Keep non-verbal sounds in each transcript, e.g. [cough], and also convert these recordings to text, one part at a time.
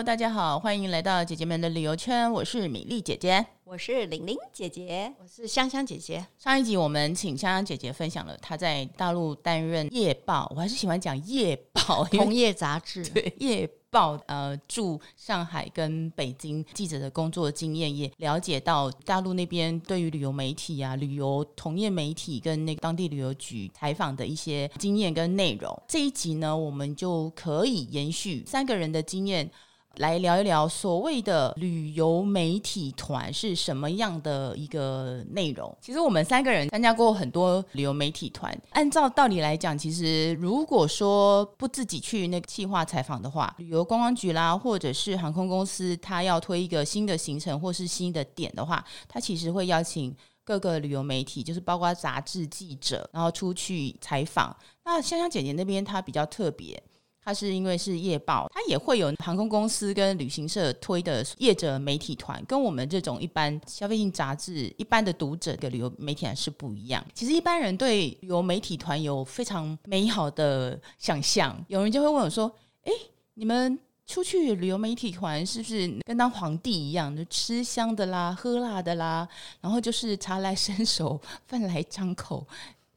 Hello，大家好，欢迎来到姐姐们的旅游圈。我是米粒姐姐，我是玲玲姐姐，我是香香姐姐。上一集我们请香香姐姐分享了她在大陆担任夜报，我还是喜欢讲夜报，同业杂志对夜报呃驻上海跟北京记者的工作经验，也了解到大陆那边对于旅游媒体啊、旅游同业媒体跟那个当地旅游局采访的一些经验跟内容。这一集呢，我们就可以延续三个人的经验。来聊一聊所谓的旅游媒体团是什么样的一个内容。其实我们三个人参加过很多旅游媒体团。按照道理来讲，其实如果说不自己去那个企划采访的话，旅游观光局啦，或者是航空公司，他要推一个新的行程或是新的点的话，他其实会邀请各个旅游媒体，就是包括杂志记者，然后出去采访。那香香姐姐那边，她比较特别。它是因为是夜报，它也会有航空公司跟旅行社推的业者媒体团，跟我们这种一般消费性杂志一般的读者的旅游媒体团是不一样。其实一般人对旅游媒体团有非常美好的想象，有人就会问我说：“哎，你们出去旅游媒体团是不是跟当皇帝一样，就吃香的啦，喝辣的啦，然后就是茶来伸手，[laughs] 饭来张口？”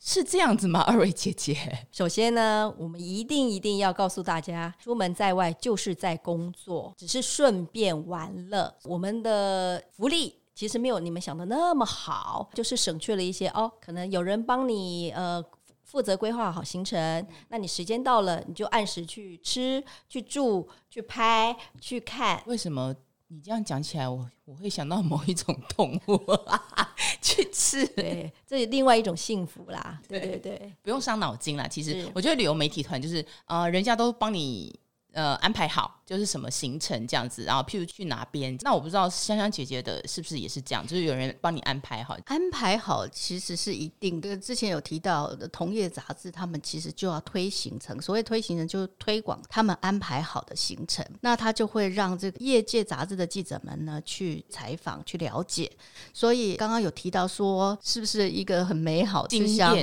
是这样子吗？[laughs] 二位姐姐，首先呢，我们一定一定要告诉大家，出门在外就是在工作，只是顺便玩乐。我们的福利其实没有你们想的那么好，就是省去了一些哦，可能有人帮你呃负责规划好行程，那你时间到了，你就按时去吃、去住、去拍、去看。为什么？你这样讲起来，我我会想到某一种动物 [laughs] [laughs] 去吃，对，这是另外一种幸福啦。对对对，不用伤脑筋啦。其实我觉得旅游媒体团就是，呃，人家都帮你呃安排好。就是什么行程这样子，然后譬如去哪边，那我不知道香香姐姐的是不是也是这样，就是有人帮你安排好，安排好其实是一定的。之前有提到的同业杂志，他们其实就要推行程，所谓推行程就是推广他们安排好的行程，那他就会让这个业界杂志的记者们呢去采访去了解。所以刚刚有提到说，是不是一个很美好吃香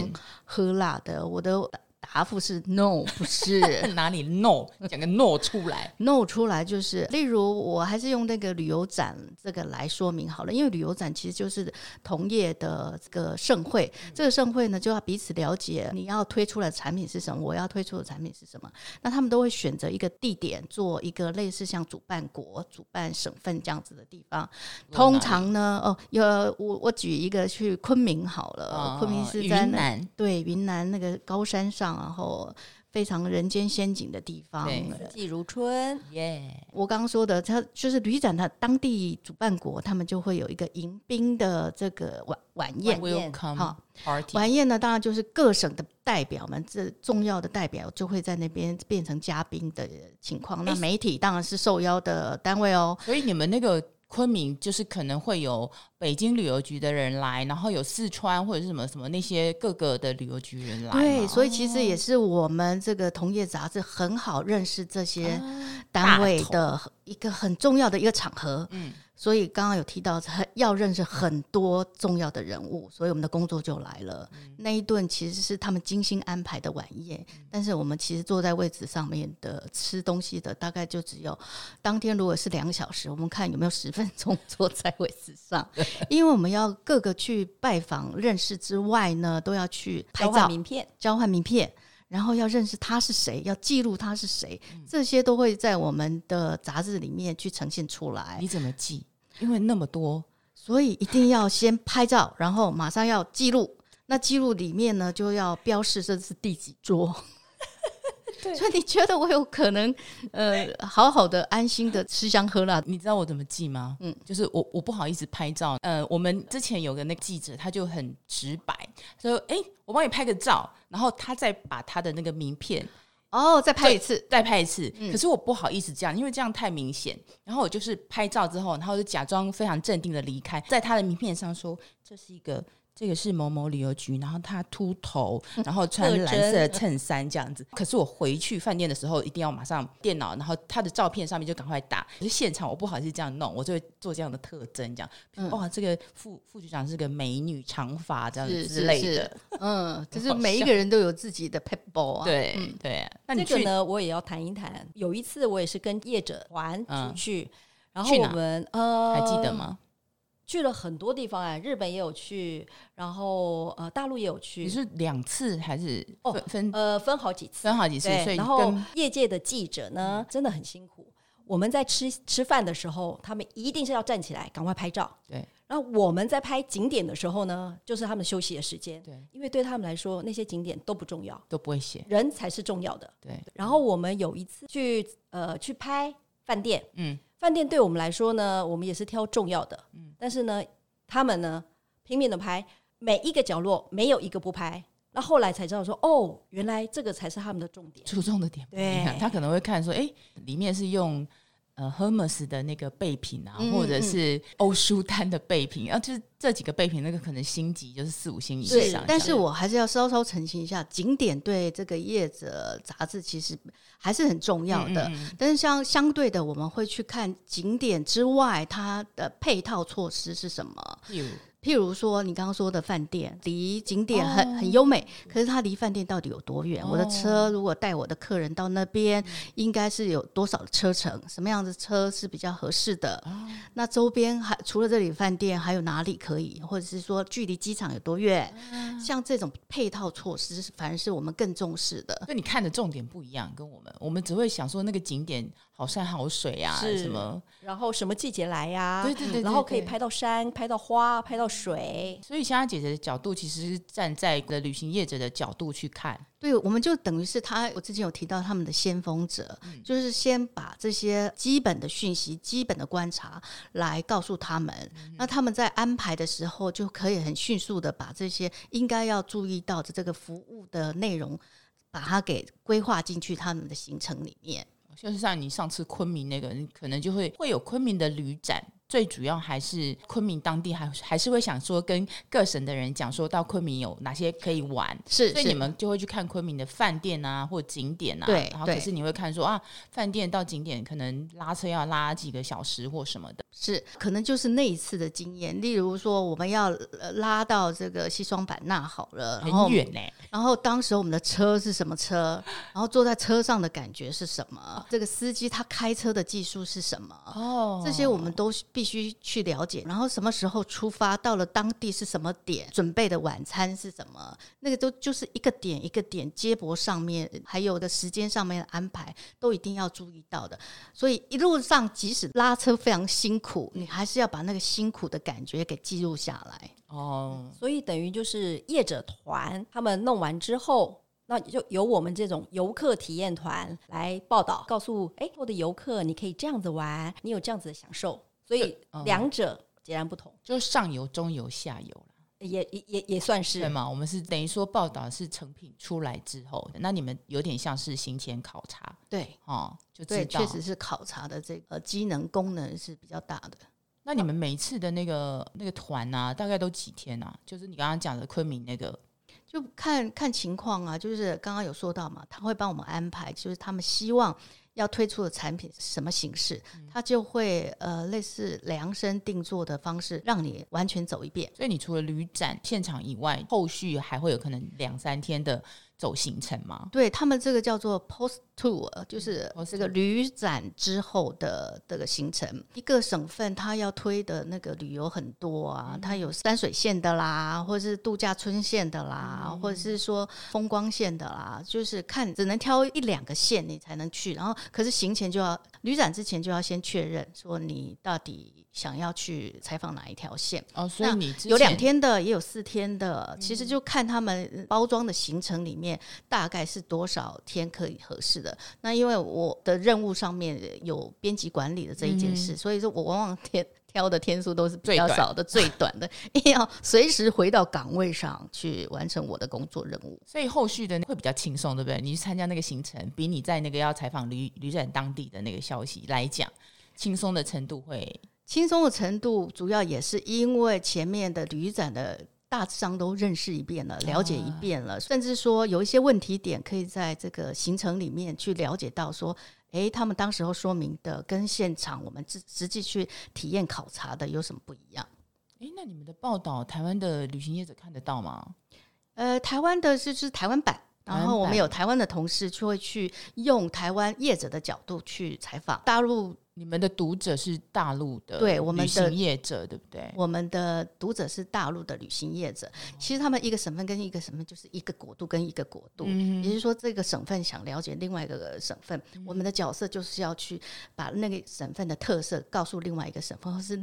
喝辣的？我的。答复是 no，[laughs] 不是 [laughs] 哪里 no？讲个 no 出来，[laughs] no 出来就是，例如我还是用那个旅游展这个来说明好了，因为旅游展其实就是同业的这个盛会，这个盛会呢就要彼此了解，你要推出来的产品是什么，我要推出的产品是什么，那他们都会选择一个地点做一个类似像主办国、主办省份这样子的地方。通常呢，哦，有我我举一个去昆明好了，哦、昆明是在云南，对，云南那个高山上。然后非常人间仙境的地方，四季如春。耶、yeah！我刚刚说的，它就是旅展，它当地主办国，他们就会有一个迎宾的这个晚晚宴。好，Party 晚宴呢，当然就是各省的代表们，这重要的代表就会在那边变成嘉宾的情况。那媒体当然是受邀的单位哦。所以你们那个。昆明就是可能会有北京旅游局的人来，然后有四川或者是什么什么那些各个的旅游局人来。对，所以其实也是我们这个同业杂志很好认识这些单位的一个很重要的一个场合。嗯。所以刚刚有提到，要认识很多重要的人物，所以我们的工作就来了。嗯、那一顿其实是他们精心安排的晚宴，嗯，但是我们其实坐在位置上面的吃东西的，大概就只有当天如果是两个小时，我们看有没有十分钟 [laughs] 坐在位置上，因为我们要各个去拜访认识之外呢，都要去拍照、交换名片、交换名片。然后要认识他是谁，要记录他是谁，嗯，这些都会在我们的杂志里面去呈现出来。你怎么记？因为那么多，所以一定要先拍照，然后马上要记录。那记录里面呢，就要标示这是第几桌。[laughs] 对，所以你觉得我有可能呃，好好的安心的吃香喝辣？你知道我怎么记吗？嗯，就是我我不好意思拍照。呃，我们之前有个那个记者，他就很直白，说：“哎，我帮你拍个照。”然后他再把他的那个名片哦，再拍一次，再拍一次。嗯。可是我不好意思这样，因为这样太明显。然后我就是拍照之后，然后就假装非常镇定的离开，在他的名片上说：“这是一个。”这个是某某旅游局，然后他秃头，然后穿蓝色的衬衫这样子。可是我回去饭店的时候，一定要马上电脑，然后他的照片上面就赶快打。可是现场我不好意思这样弄，我就会做这样的特征，这样、嗯、哇，这个副副局长是个美女，长发这样子之类的。是是是嗯，[laughs] 就是每一个人都有自己的 people 啊。对、嗯、对，那你这个呢，我也要谈一谈。有一次我也是跟业者团出去，嗯、然后我们呃还记得吗？去了很多地方啊，日本也有去，然后呃，大陆也有去。你是两次还是分哦分呃分好几次？分好几次。所以然后业界的记者呢，真的很辛苦。我们在吃吃饭的时候，他们一定是要站起来赶快拍照。对。然后我们在拍景点的时候呢，就是他们休息的时间。对。因为对他们来说，那些景点都不重要，都不会写，人才是重要的。对。然后我们有一次去呃去拍饭店，嗯，饭店对我们来说呢，我们也是挑重要的，嗯，但是呢。他们呢，拼命的拍每一个角落，没有一个不拍。那后来才知道说，哦，原来这个才是他们的重点，注重的点。对，他可能会看说，哎，里面是用。呃，Hermes 的那个备品啊，或者是欧舒丹的备品，啊、就是这几个备品，那个可能星级就是四五星以上。但是我还是要稍稍澄清一下，景点对这个业者杂志其实还是很重要的。嗯嗯，但是像相对的，我们会去看景点之外它的配套措施是什么。譬如说，你刚刚说的饭店离景点很、oh. 很优美，可是它离饭店到底有多远？Oh. 我的车如果带我的客人到那边，应该是有多少的车程？什么样的车是比较合适的？Oh. 那周边还除了这里饭店，还有哪里可以？或者是说距离机场有多远？Oh. 像这种配套措施，反而是我们更重视的。那你看的重点不一样，跟我们，我们只会想说那个景点。好山好水啊，什么？然后什么季节来呀、啊？对对，对对对，然后可以拍到山，拍到花，拍到水。所以香香姐姐的角度，其实是站在的旅行业者的角度去看。对，我们就等于是他，我之前有提到他们的先锋者，嗯、就是先把这些基本的讯息、基本的观察来告诉他们，嗯、那他们在安排的时候就可以很迅速的把这些应该要注意到的这个服务的内容，把它给规划进去他们的行程里面。就是像你上次昆明那个，你可能就会会有昆明的旅展。最主要还是昆明当地还还是会想说跟各省的人讲说到昆明有哪些可以玩，是，所以你们就会去看昆明的饭店啊或景点啊，对，然后可是你会看说啊，饭店到景点可能拉车要拉几个小时或什么的，是，可能就是那一次的经验。例如说我们要拉到这个西双版纳好了，很远呢、欸，然后当时我们的车是什么车，然后坐在车上的感觉是什么，这个司机他开车的技术是什么，哦，这些我们都必须去了解，然后什么时候出发，到了当地是什么点，准备的晚餐是什么，那个都就是一个点一个点接驳上面，还有的时间上面的安排都一定要注意到的。所以一路上即使拉车非常辛苦，你还是要把那个辛苦的感觉给记录下来。哦，所以等于就是业者团他们弄完之后。那就由我们这种游客体验团来报道，告诉哎，我的游客，你可以这样子玩，你有这样子的享受，所以两者截然不同，就是上游、中游、下游也也也也算是对嘛？我们是等于说报道是成品出来之后的，那你们有点像是行前考察，对哦，就对，确实是考察的这个机能功能是比较大的。那你们每一次的那个那个团啊，大概都几天啊？就是你刚刚讲的昆明那个。就看看情况啊，就是刚刚有说到嘛，他会帮我们安排，就是他们希望要推出的产品什么形式，嗯、他就会呃类似量身定做的方式，让你完全走一遍。所以你除了旅展现场以外，后续还会有可能两三天的。走行程吗？对，他们这个叫做 post tour，就是这个旅展之后的这个行程。一个省份它要推的那个旅游很多啊，它有山水线的啦，或者是度假村线的啦，或者是说风光线的啦，就是看只能挑一两个线你才能去。然后可是行前就要旅展之前就要先确认说你到底。想要去采访哪一条线？哦，所以你有两天的，也有四天的，嗯、其实就看他们包装的行程里面大概是多少天可以合适的。那因为我的任务上面有编辑管理的这一件事，嗯、所以说我往往天挑的天数都是比较少的，最 [laughs] 短，的，要随时回到岗位上去完成我的工作任务。所以后续的会比较轻松，对不对？你去参加那个行程，比你在那个要采访旅旅展当地的那个消息来讲，轻松的程度会。轻松的程度主要也是因为前面的旅展的大致上都认识一遍了，了解一遍了，啊、甚至说有一些问题点可以在这个行程里面去了解到，说，哎，他们当时候说明的跟现场我们实实际去体验考察的有什么不一样？哎，那你们的报道，台湾的旅行业者看得到吗？呃，台湾的是是台湾版。然后我们有台湾的同事就会去用台湾业者的角度去采访大陆。你们的读者是大陆的，对我们的业者，对不对？我们的读者是大陆的旅行业者。其实他们一个省份跟一个省份就是一个国度跟一个国度，也就是说，这个省份想了解另外一个省份，我们的角色就是要去把那个省份的特色告诉另外一个省份，或是。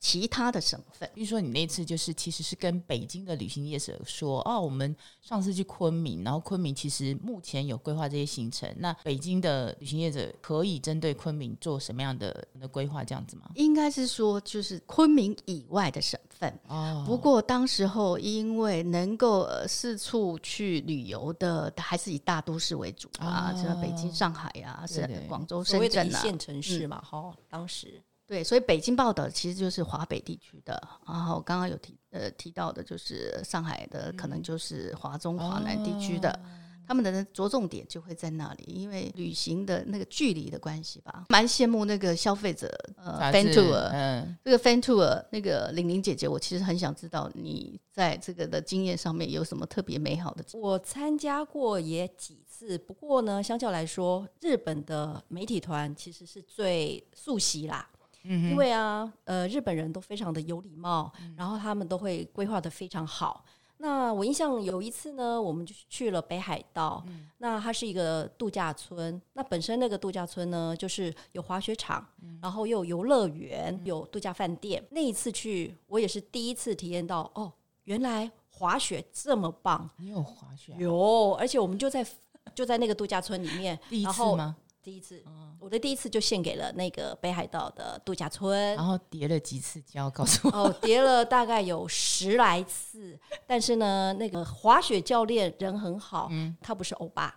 其他的省份，比如说你那次就是其实是跟北京的旅行业者说，哦，我们上次去昆明，然后昆明其实目前有规划这些行程，那北京的旅行业者可以针对昆明做什么样的的规划，这样子吗？应该是说就是昆明以外的省份哦。不过当时候因为能够四处去旅游的，还是以大都市为主啊，像、哦、北京、上海啊，是广州、深圳啊，一线城市嘛，哈、嗯，当时。对，所以北京报道其实就是华北地区的，然后刚刚有提呃提到的，就是上海的，可能就是华中、华南地区的，嗯、他们的着重点就会在那里，因为旅行的那个距离的关系吧，蛮羡慕那个消费者呃 fan tour，嗯，这个 fan tour 那个玲玲姐姐，我其实很想知道你在这个的经验上面有什么特别美好的。我参加过也几次，不过呢，相较来说，日本的媒体团其实是最速袭啦。因为啊，呃，日本人都非常的有礼貌，嗯、然后他们都会规划的非常好。那我印象有一次呢，我们就去了北海道，嗯、那它是一个度假村。那本身那个度假村呢，就是有滑雪场，嗯、然后又有游乐园，嗯、有度假饭店。那一次去，我也是第一次体验到，哦，原来滑雪这么棒。你有滑雪？有，而且我们就在就在那个度假村里面。[laughs] 第一次吗？第一次，我的第一次就献给了那个北海道的度假村，然后叠了几次，就要告诉我。哦，叠了大概有十来次，但是呢，那个滑雪教练人很好，嗯，他不是欧巴，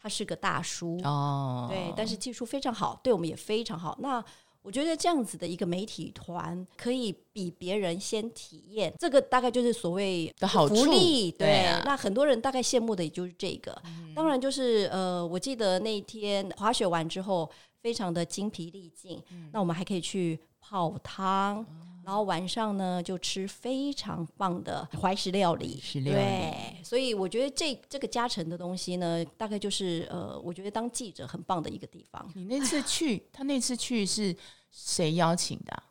他是个大叔。哦，对，但是技术非常好，对我们也非常好。那我觉得这样子的一个媒体团可以比别人先体验，这个大概就是所谓的好福利。对，对啊，那很多人大概羡慕的也就是这个。嗯，当然，就是呃，我记得那一天滑雪完之后，非常的精疲力尽。嗯，那我们还可以去泡汤，嗯，然后晚上呢就吃非常棒的怀石料理。料理对，所以我觉得这这个加成的东西呢，大概就是呃，我觉得当记者很棒的一个地方。你那次去，哎，他那次去是。谁邀请的啊？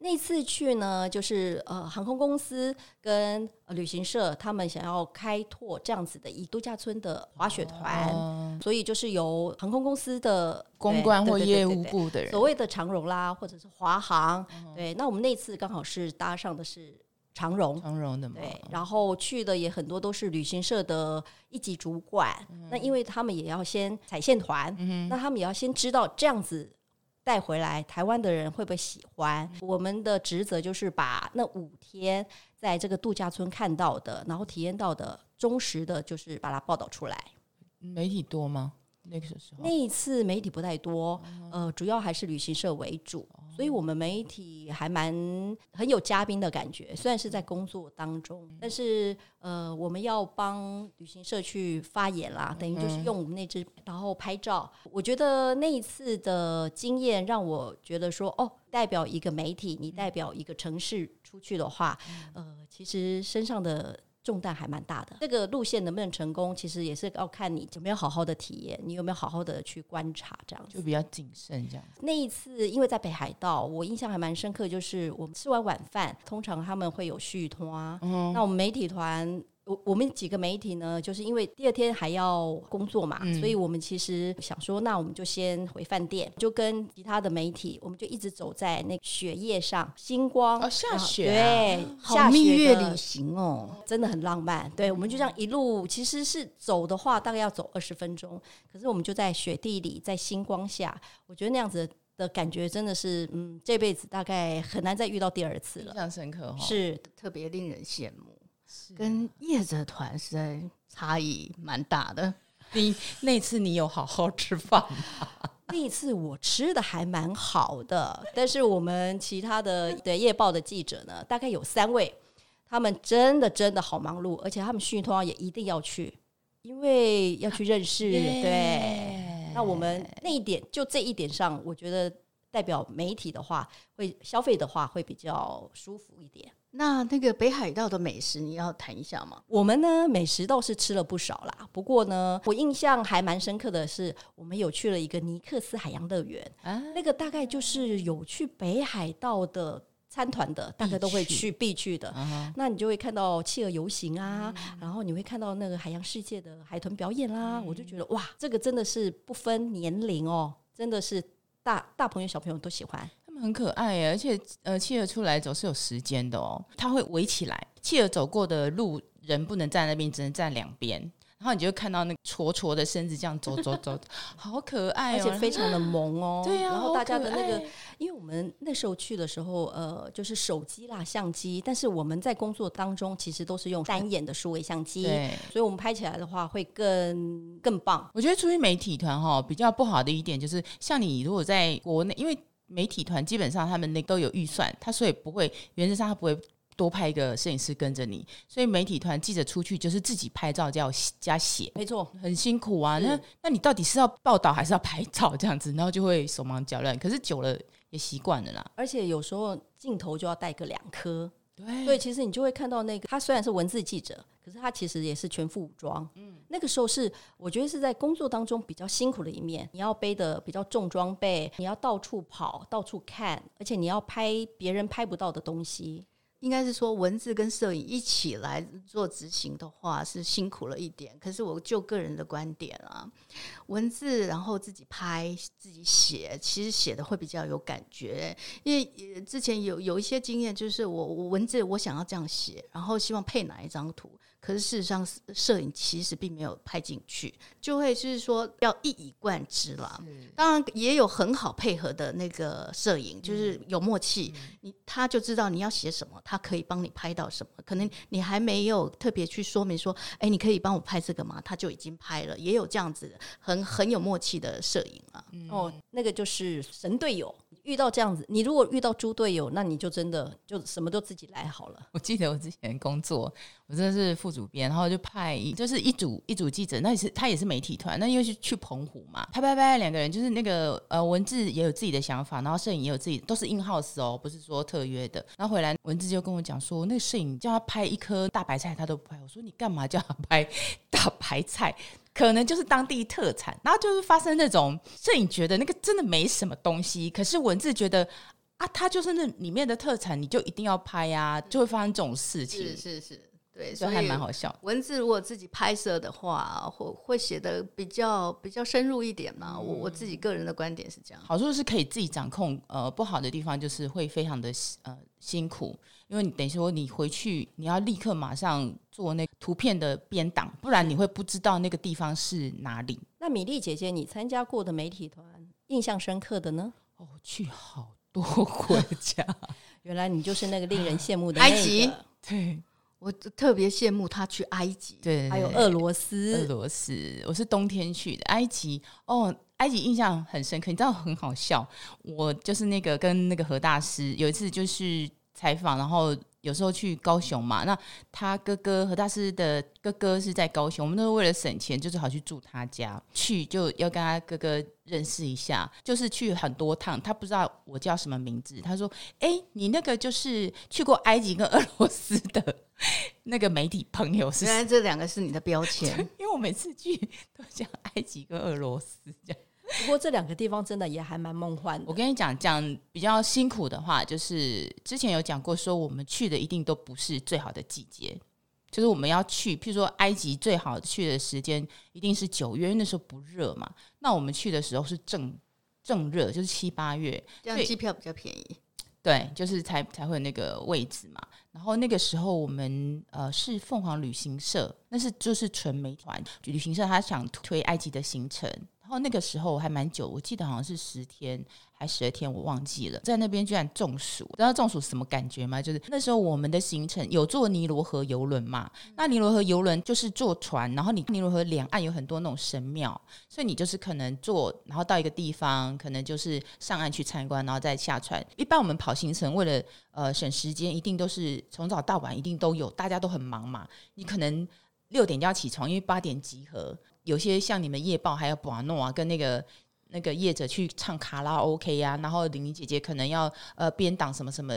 那次去呢，就是呃，航空公司跟旅行社他们想要开拓这样子的一度假村的滑雪团，哦、所以就是由航空公司的公关或业务部的人，所谓的长荣啦，或者是华航，哦、对。那我们那次刚好是搭上的是长荣，长荣的嘛，对。然后去的也很多都是旅行社的一级主管，嗯、那因为他们也要先踩线团，嗯、那他们也要先知道这样子。带回来，台湾的人会不会喜欢？我们的职责就是把那五天在这个度假村看到的，然后体验到的，忠实的，就是把它报道出来。媒体多吗？那个时候？那一次媒体不太多，呃，主要还是旅行社为主。所以我们媒体还蛮很有嘉宾的感觉，虽然是在工作当中，但是呃，我们要帮旅行社去发言啦，等于就是用我们那支，然后拍照。我觉得那一次的经验让我觉得说，哦，代表一个媒体，你代表一个城市出去的话，呃，其实身上的。重担还蛮大的，这个路线能不能成功，其实也是要看你有没有好好的体验，你有没有好好的去观察，这样子就比较谨慎这样子。那一次，因为在北海道，我印象还蛮深刻，就是我们吃完晚饭，通常他们会有续摊，嗯、那我们媒体团。我我们几个媒体呢，就是因为第二天还要工作嘛，嗯、所以我们其实想说，那我们就先回饭店，就跟其他的媒体，我们就一直走在那雪夜上，星光哦，下雪、啊，对，好蜜月旅行哦，真的很浪漫。对，我们就这样一路，其实是走的话大概要走二十分钟，可是我们就在雪地里，在星光下，我觉得那样子的感觉真的是，嗯，这辈子大概很难再遇到第二次了，印象深刻哈、哦，是特别令人羡慕。跟业者团实在差异蛮大的。你那次你有好好吃饭吗？[laughs] 那一次我吃的还蛮好的，但是我们其他的对夜报的记者呢，大概有三位，他们真的真的好忙碌，而且他们讯通也一定要去，因为要去认识。啊、对，那我们那一点就这一点上，我觉得代表媒体的话，会消费的话会比较舒服一点。那那个北海道的美食，你要谈一下吗？我们呢，美食倒是吃了不少啦。不过呢，我印象还蛮深刻的是，我们有去了一个尼克斯海洋乐园啊，那个大概就是有去北海道的。参团的大概都会去必去的，那你就会看到企鹅游行啊，然后你会看到那个海洋世界的海豚表演啦，我就觉得哇，这个真的是不分年龄哦，真的是大大朋友小朋友都喜欢，他们很可爱耶，而且呃，企鹅出来走是有时间的哦，它会围起来，企鹅走过的路人不能站那边，只能站两边。然后你就会看到那个戳戳的身子这样走走走，[laughs] 好可爱哦，而且非常的萌哦。[laughs] 对呀，然后大家的那个，因为我们那时候去的时候，呃，就是手机啦、相机，但是我们在工作当中其实都是用单眼的数位相机，对，所以我们拍起来的话会更更棒。我觉得出去媒体团哈比较不好的一点就是，像你如果在国内，因为媒体团基本上他们那都有预算，他所以不会原则上他不会。多派一个摄影师跟着你，所以媒体团记者出去就是自己拍照加加写，没错，很辛苦啊。那那你到底是要报道还是要拍照这样子？然后就会手忙脚乱。可是久了也习惯了啦。而且有时候镜头就要带个两颗，对，所以其实你就会看到那个他虽然是文字记者，可是他其实也是全副武装。嗯，那个时候是我觉得是在工作当中比较辛苦的一面，你要背的比较重装备，你要到处跑，到处看，而且你要拍别人拍不到的东西。应该是说，文字跟摄影一起来做执行的话是辛苦了一点。可是我就个人的观点啊，文字然后自己拍自己写，其实写的会比较有感觉。因为之前有有一些经验，就是我我文字我想要这样写，然后希望配哪一张图。可是事实上，摄影其实并没有拍进去，就会就是说要一以贯之啦。当然也有很好配合的那个摄影，就是有默契，你他就知道你要写什么，他可以帮你拍到什么。可能你还没有特别去说明说，哎，你可以帮我拍这个吗？他就已经拍了，也有这样子很很有默契的摄影啊。哦，那个就是神队友。遇到这样子，你如果遇到猪队友，那你就真的就什么都自己来好了。我记得我之前工作，我真的是副主编，然后就派就是一组一组记者，那也是他也是媒体团，那因为是去澎湖嘛，拍拍拍两个人，就是那个呃文字也有自己的想法，然后摄影也有自己，都是 in house 哦，不是说特约的。然后回来文字就跟我讲说，那摄影叫他拍一颗大白菜，他都不拍。我说你干嘛叫他拍大白菜？可能就是当地特产，然后就是发生那种摄影觉得那个真的没什么东西，可是文字觉得啊，它就是那里面的特产，你就一定要拍呀，就会发生这种事情。是是是，对，所以还蛮好笑。文字如果自己拍摄的话，会会写的比较比较深入一点嘛。我我自己个人的观点是这样。好处是可以自己掌控，呃，不好的地方就是会非常的呃辛苦。因为你等于说你回去，你要立刻马上做那图片的编档，不然你会不知道那个地方是哪里。那米粒姐姐，你参加过的媒体团印象深刻的呢？哦，去好多国家，[laughs] 原来你就是那个令人羡慕的、那个、埃及。对，我特别羡慕他去埃及，对，还有俄罗斯。俄罗斯，我是冬天去的。埃及，哦，埃及印象很深刻。你知道很好笑，我就是那个跟那个何大师有一次就是。采访，然后有时候去高雄嘛，那他哥哥何大师的哥哥是在高雄，我们都是为了省钱，就只好去住他家，去就要跟他哥哥认识一下，就是去很多趟，他不知道我叫什么名字，他说：“哎，你那个就是去过埃及跟俄罗斯的 [laughs] 那个媒体朋友是？”原来这两个是你的标签，[laughs] 因为我每次去都讲埃及跟俄罗斯这样。不过这两个地方真的也还蛮梦幻的。我跟你讲，讲比较辛苦的话，就是之前有讲过，说我们去的一定都不是最好的季节，就是我们要去，譬如说埃及最好去的时间一定是九月，因为那时候不热嘛。那我们去的时候是正正热，就是七八月，这样机票比较便宜。对，就是才才会有那个位置嘛。然后那个时候我们呃是凤凰旅行社，那是就是纯媒团旅行社，他想推埃及的行程。然后那个时候还蛮久，我记得好像是十天还十二天，我忘记了。在那边居然中暑，知道中暑什么感觉吗？就是那时候我们的行程有坐尼罗河游轮嘛，那尼罗河游轮就是坐船，然后你尼罗河两岸有很多那种神庙，所以你就是可能坐，然后到一个地方，可能就是上岸去参观，然后再下船。一般我们跑行程为了呃省时间，一定都是从早到晚一定都有，大家都很忙嘛，你可能六点就要起床，因为八点集合。有些像你们夜报还有博诺啊，跟那个那个业者去唱卡拉 OK 呀、啊，然后玲玲姐姐可能要呃编档什么什么，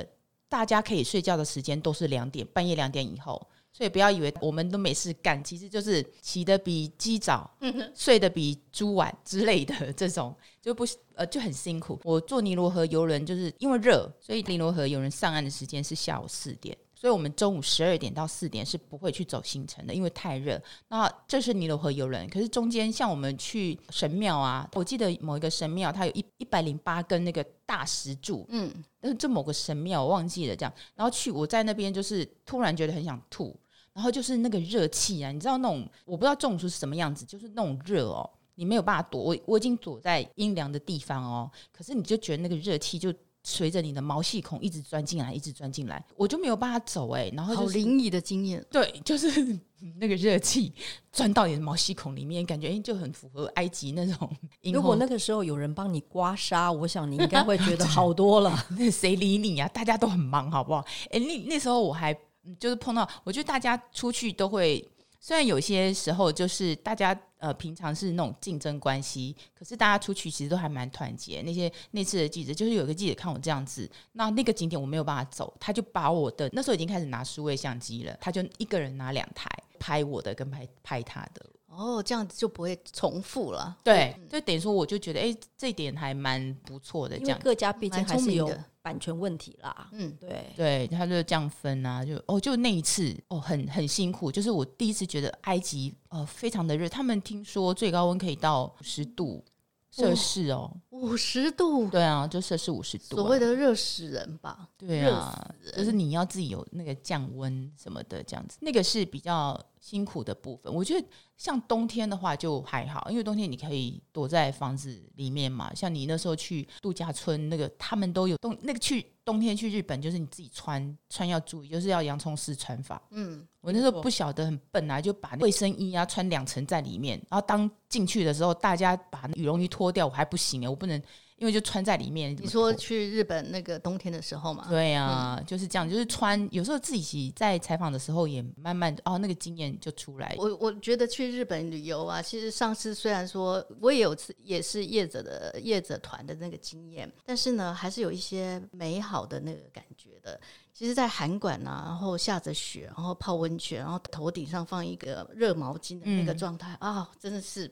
大家可以睡觉的时间都是两点，半夜两点以后，所以不要以为我们都没事干，其实就是起得比鸡早，睡得比猪晚之类的这种，就不呃就很辛苦。我坐尼罗河游轮就是因为热，所以尼罗河游轮上岸的时间是下午四点。所以，我们中午十二点到四点是不会去走行程的，因为太热。那这是尼罗河游轮，可是中间像我们去神庙啊，我记得某一个神庙，它有一一百零八根那个大石柱，嗯，但是这某个神庙我忘记了这样。然后去我在那边就是突然觉得很想吐，然后就是那个热气啊，你知道那种我不知道中暑是什么样子，就是那种热哦，你没有办法躲。我我已经躲在阴凉的地方哦，可是你就觉得那个热气就。随着你的毛细孔一直钻进来，一直钻进来，我就没有办法走哎、欸。然后、就是、好灵异的经验，对，[laughs] 就是那个热气钻到你的毛细孔里面，感觉就很符合埃及那种。[laughs] 如果那个时候有人帮你刮痧，我想你应该会觉得好多了。[laughs] 那谁理你呀、啊？大家都很忙，好不好？哎，那那时候我还就是碰到，我觉得大家出去都会。虽然有些时候就是大家呃平常是那种竞争关系，可是大家出去其实都还蛮团结。那些那次的记者就是有个记者看我这样子，那那个景点我没有办法走，他就把我的那时候已经开始拿数位相机了，他就一个人拿两台拍我的跟拍拍他的。哦，这样子就不会重复了。对，就等于说我就觉得哎，这一点还蛮不错的。这样各家毕竟还是有版权问题啦。嗯，对对，他就这样分啊，就哦，就那一次哦，很很辛苦，就是我第一次觉得埃及呃非常的热，他们听说最高温可以到五十度摄氏哦，五十度，对啊，就摄氏五十度，所谓的热死人吧？对啊，就是你要自己有那个降温什么的这样子，那个是比较。辛苦的部分，我觉得像冬天的话就还好，因为冬天你可以躲在房子里面嘛。像你那时候去度假村，那个他们都有冬那个去冬天去日本，就是你自己穿穿要注意，就是要洋葱式穿法。嗯，我那时候不晓得很笨啊，就把卫生衣啊穿两层在里面，然后当进去的时候，大家把羽绒衣脱掉，我还不行啊，我不能。因为就穿在里面。你说去日本那个冬天的时候嘛？对啊，嗯、就是这样，就是穿。有时候自己在采访的时候也慢慢哦，那个经验就出来。我我觉得去日本旅游啊，其实上次虽然说我也有次也是业者的业者团的那个经验，但是呢，还是有一些美好的那个感觉的。其实，在韩馆啊，然后下着雪，然后泡温泉，然后头顶上放一个热毛巾的那个状态啊、真的是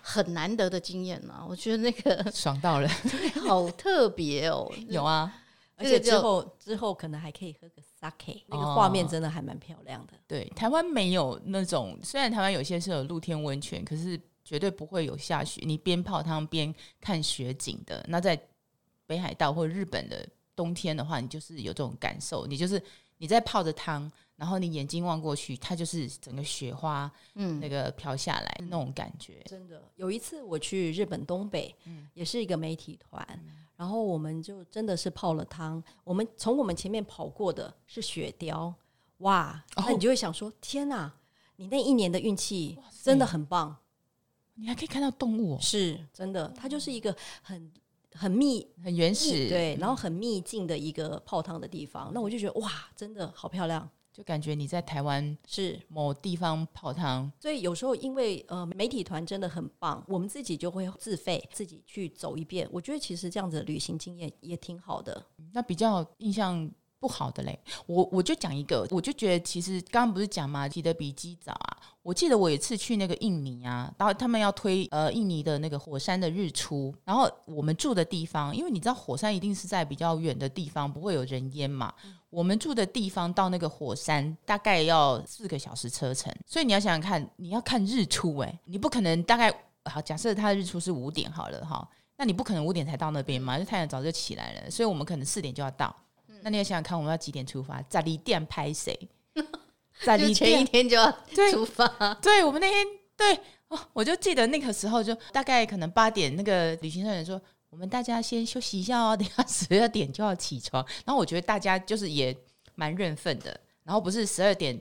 很难得的经验啊！我觉得那个 [laughs] 爽到了，[laughs] 好特别哦。有啊，而且之后之后可能还可以喝个 sake，那个画面真的还蛮漂亮的。哦、对，台湾没有那种，虽然台湾有些是有露天温泉，可是绝对不会有下雪，你边泡汤边看雪景的。那在北海道或日本的。冬天的话，你就是有这种感受，你就是你在泡着汤，然后你眼睛望过去，它就是整个雪花，嗯，那个飘下来、嗯、那种感觉。真的，有一次我去日本东北，嗯，也是一个媒体团，嗯、然后我们就真的是泡了汤。我们从我们前面跑过的是雪雕，哇，那你就会想说，哦、天哪，你那一年的运气真的很棒，你还可以看到动物、哦，是真的，它就是一个很。很密、很原始，对，然后很秘境的一个泡汤的地方，那我就觉得哇，真的好漂亮，就感觉你在台湾是某地方泡汤。所以有时候因为呃媒体团真的很棒，我们自己就会自费自己去走一遍。我觉得其实这样子的旅行经验也挺好的。那比较印象不好的嘞，我我就讲一个，我就觉得其实刚刚不是讲嘛，起得比鸡早啊。我记得我有一次去那个印尼啊，然后他们要推呃印尼的那个火山的日出，然后我们住的地方，因为你知道火山一定是在比较远的地方，不会有人烟嘛。我们住的地方到那个火山大概要四个小时车程，所以你要想想看，你要看日出哎、欸，你不可能大概好假设它的日出是五点好了哈，那你不可能五点才到那边嘛，因为太阳早就起来了，所以我们可能四点就要到。那你要想想看，我们要几点出发？在离店拍谁？[laughs] 在离前一天就要出发。对，对我们那天对哦，我就记得那个时候，就大概可能八点，那个旅行社人说，我们大家先休息一下哦，等下十二点就要起床。然后我觉得大家就是也蛮认份的。然后不是十二点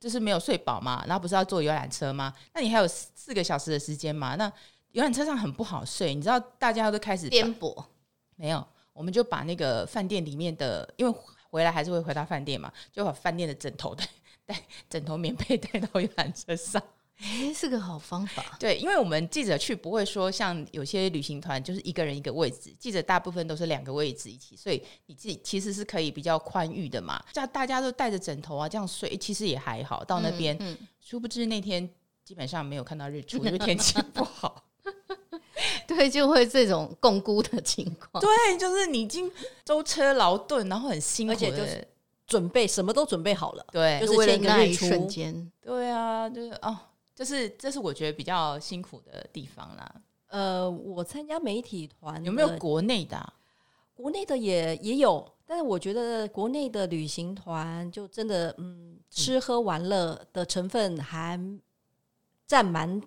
就是没有睡饱嘛，然后不是要坐游览车吗？那你还有四个小时的时间嘛？那游览车上很不好睡，你知道大家都开始颠簸。没有，我们就把那个饭店里面的，因为回来还是会回到饭店嘛，就把饭店的枕头 [laughs] 带带枕头棉被带到游览车上。哎，是个好方法。对，因为我们记者去不会说像有些旅行团就是一个人一个位置，记者大部分都是两个位置一起，所以你自己其实是可以比较宽裕的嘛。这样大家都带着枕头啊，这样睡其实也还好。到那边，嗯嗯、殊不知那天基本上没有看到日出，因为天气 [laughs] 不好。[laughs] 对，就会这种共估的情况。对，就是你已经舟车劳顿，然后很辛苦，而且就是准备什么都准备好了。对，就是为了那一瞬间。对啊，就是哦。就是这是我觉得比较辛苦的地方啦。呃，我参加媒体团有没有国内的啊？国内的也也有，但是我觉得国内的旅行团就真的，嗯，吃喝玩乐的成分还占蛮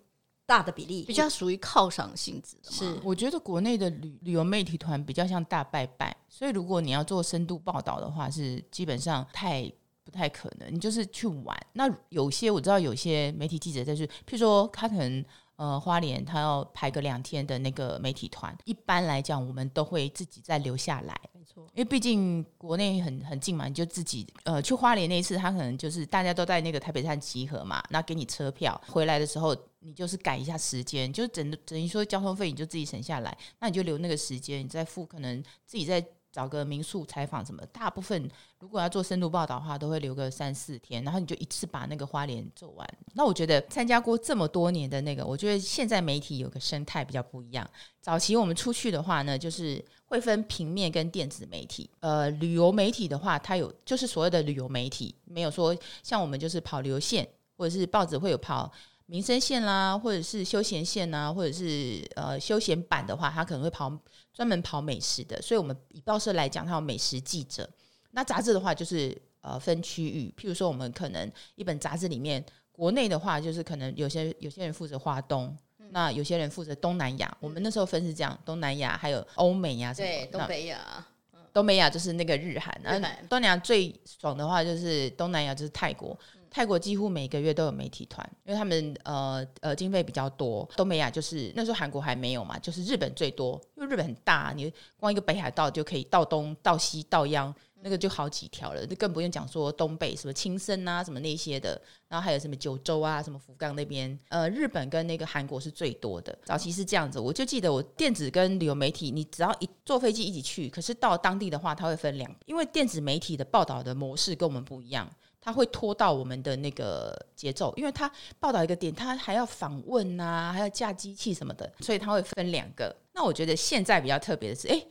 大的比例，比较属于犒赏性质的。是，我觉得国内的旅旅游媒体团比较像大拜拜，所以如果你要做深度报道的话，是基本上太。不太可能，你就是去玩。那有些我知道，有些媒体记者在去，譬如说他可能呃花莲，他要排个两天的那个媒体团。一般来讲，我们都会自己再留下来，没错，因为毕竟国内很很近嘛，你就自己呃去花莲那一次，他可能就是大家都在那个台北站集合嘛，那给你车票，回来的时候你就是改一下时间，就等等于说交通费你就自己省下来，那你就留那个时间，你再付，可能自己再。找个民宿采访什么，大部分如果要做深度报道的话，都会留个三四天，然后你就一次把那个花莲做完。那我觉得参加过这么多年的那个，我觉得现在媒体有个生态比较不一样。早期我们出去的话呢，就是会分平面跟电子媒体。呃，旅游媒体的话，它有就是所谓的旅游媒体，没有说像我们就是跑流线，或者是报纸会有跑。民生线啦，或者是休闲线啊，或者是呃休闲版的话，他可能会跑专门跑美食的。所以，我们以报社来讲，它有美食记者。那杂志的话，就是呃分区域，譬如说，我们可能一本杂志里面，国内的话，就是可能有些有些人负责华东，嗯、那有些人负责东南亚。我们那时候分是这样，东南亚还有欧美呀，对，东北亚，东北亚就是那个日韩。日韩。东南亚最爽的话，就是东南亚就是泰国。泰国几乎每个月都有媒体团，因为他们呃呃经费比较多。东北亚就是那时候韩国还没有嘛，就是日本最多，因为日本很大，你光一个北海道就可以到东到西到央，那个就好几条了，就更不用讲说东北什么青森啊什么那些的，然后还有什么九州啊什么福冈那边，呃日本跟那个韩国是最多的。早期是这样子，我就记得我电子跟旅游媒体，你只要一坐飞机一起去，可是到当地的话，它会分两，因为电子媒体的报道的模式跟我们不一样。他会拖到我们的那个节奏，因为他报道一个点，他还要访问啊，还要架机器什么的，所以他会分两个。那我觉得现在比较特别的是，哎，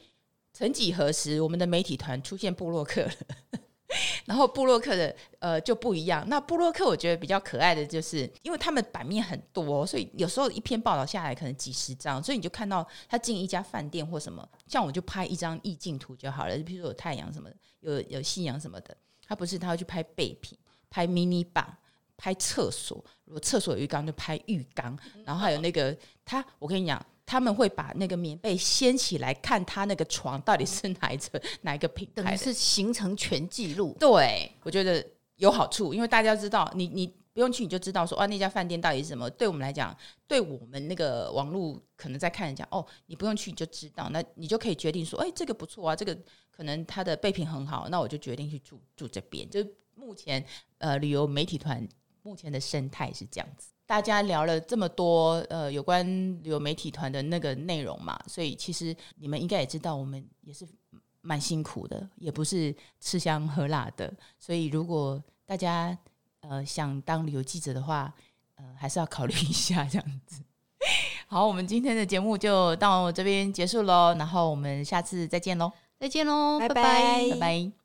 曾几何时，我们的媒体团出现布洛克，[laughs] 然后布洛克的呃就不一样。那布洛克我觉得比较可爱的就是，因为他们版面很多，所以有时候一篇报道下来可能几十张，所以你就看到他进一家饭店或什么，像我就拍一张意境图就好了，比如说有太阳什么的，有有夕阳什么的。他不是，他会去拍备品，拍迷你版，拍厕所。如果厕所有浴缸，就拍浴缸。然后还有那个他，我跟你讲，他们会把那个棉被掀起来，看他那个床到底是哪一层、哪一个品牌，是形成全记录。对，我觉得有好处，因为大家知道，你你不用去，你就知道说，啊，那家饭店到底是什么。对我们来讲，对我们那个网络可能在看人家，哦，你不用去，你就知道，那你就可以决定说，哎，这个不错啊，这个。可能他的备品很好，那我就决定去住住这边。就目前呃旅游媒体团目前的生态是这样子。大家聊了这么多呃有关旅游媒体团的那个内容嘛，所以其实你们应该也知道，我们也是蛮辛苦的，也不是吃香喝辣的。所以如果大家呃想当旅游记者的话，呃还是要考虑一下这样子。[laughs] 好，我们今天的节目就到这边结束喽，然后我们下次再见喽。再见喽，拜拜，拜拜。